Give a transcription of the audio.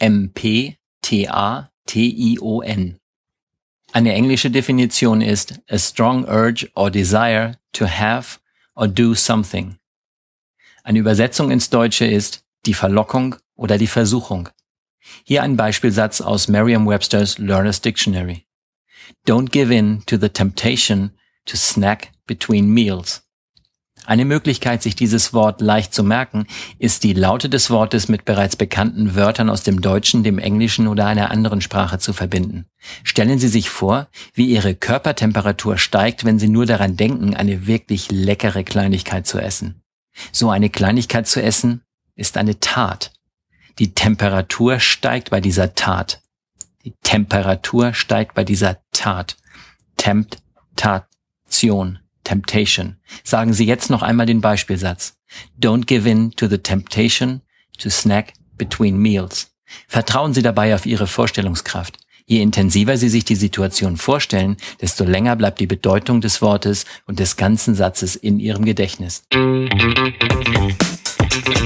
T-E-M-P-T-A-T-I-O-N. Eine englische Definition ist a strong urge or desire to have or do something. Eine Übersetzung ins Deutsche ist die Verlockung oder die Versuchung. Hier ein Beispielsatz aus Merriam-Webster's Learner's Dictionary. Don't give in to the temptation to snack between meals. Eine Möglichkeit, sich dieses Wort leicht zu merken, ist die Laute des Wortes mit bereits bekannten Wörtern aus dem Deutschen, dem Englischen oder einer anderen Sprache zu verbinden. Stellen Sie sich vor, wie Ihre Körpertemperatur steigt, wenn Sie nur daran denken, eine wirklich leckere Kleinigkeit zu essen. So eine Kleinigkeit zu essen ist eine Tat. Die Temperatur steigt bei dieser Tat. Die Temperatur steigt bei dieser Tat. Temptation. Temptation. Sagen Sie jetzt noch einmal den Beispielsatz. Don't give in to the temptation to snack between meals. Vertrauen Sie dabei auf Ihre Vorstellungskraft. Je intensiver Sie sich die Situation vorstellen, desto länger bleibt die Bedeutung des Wortes und des ganzen Satzes in Ihrem Gedächtnis.